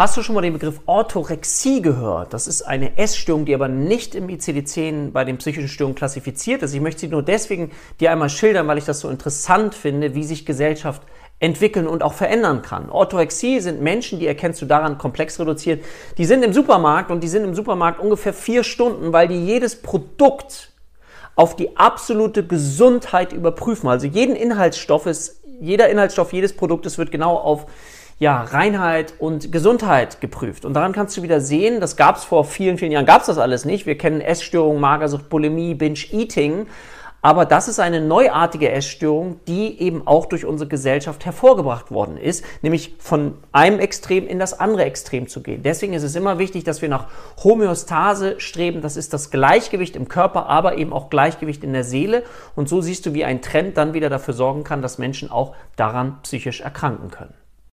Hast du schon mal den Begriff Orthorexie gehört? Das ist eine Essstörung, die aber nicht im ICD-10 bei den psychischen Störungen klassifiziert ist. Ich möchte sie nur deswegen dir einmal schildern, weil ich das so interessant finde, wie sich Gesellschaft entwickeln und auch verändern kann. Orthorexie sind Menschen, die erkennst du daran komplex reduziert, die sind im Supermarkt und die sind im Supermarkt ungefähr vier Stunden, weil die jedes Produkt auf die absolute Gesundheit überprüfen. Also jeden Inhaltsstoff ist, jeder Inhaltsstoff jedes Produktes wird genau auf ja, Reinheit und Gesundheit geprüft. Und daran kannst du wieder sehen, das gab es vor vielen, vielen Jahren, gab es das alles nicht. Wir kennen Essstörungen, Magersucht, Bulimie, Binge-Eating. Aber das ist eine neuartige Essstörung, die eben auch durch unsere Gesellschaft hervorgebracht worden ist, nämlich von einem Extrem in das andere Extrem zu gehen. Deswegen ist es immer wichtig, dass wir nach Homöostase streben. Das ist das Gleichgewicht im Körper, aber eben auch Gleichgewicht in der Seele. Und so siehst du, wie ein Trend dann wieder dafür sorgen kann, dass Menschen auch daran psychisch erkranken können.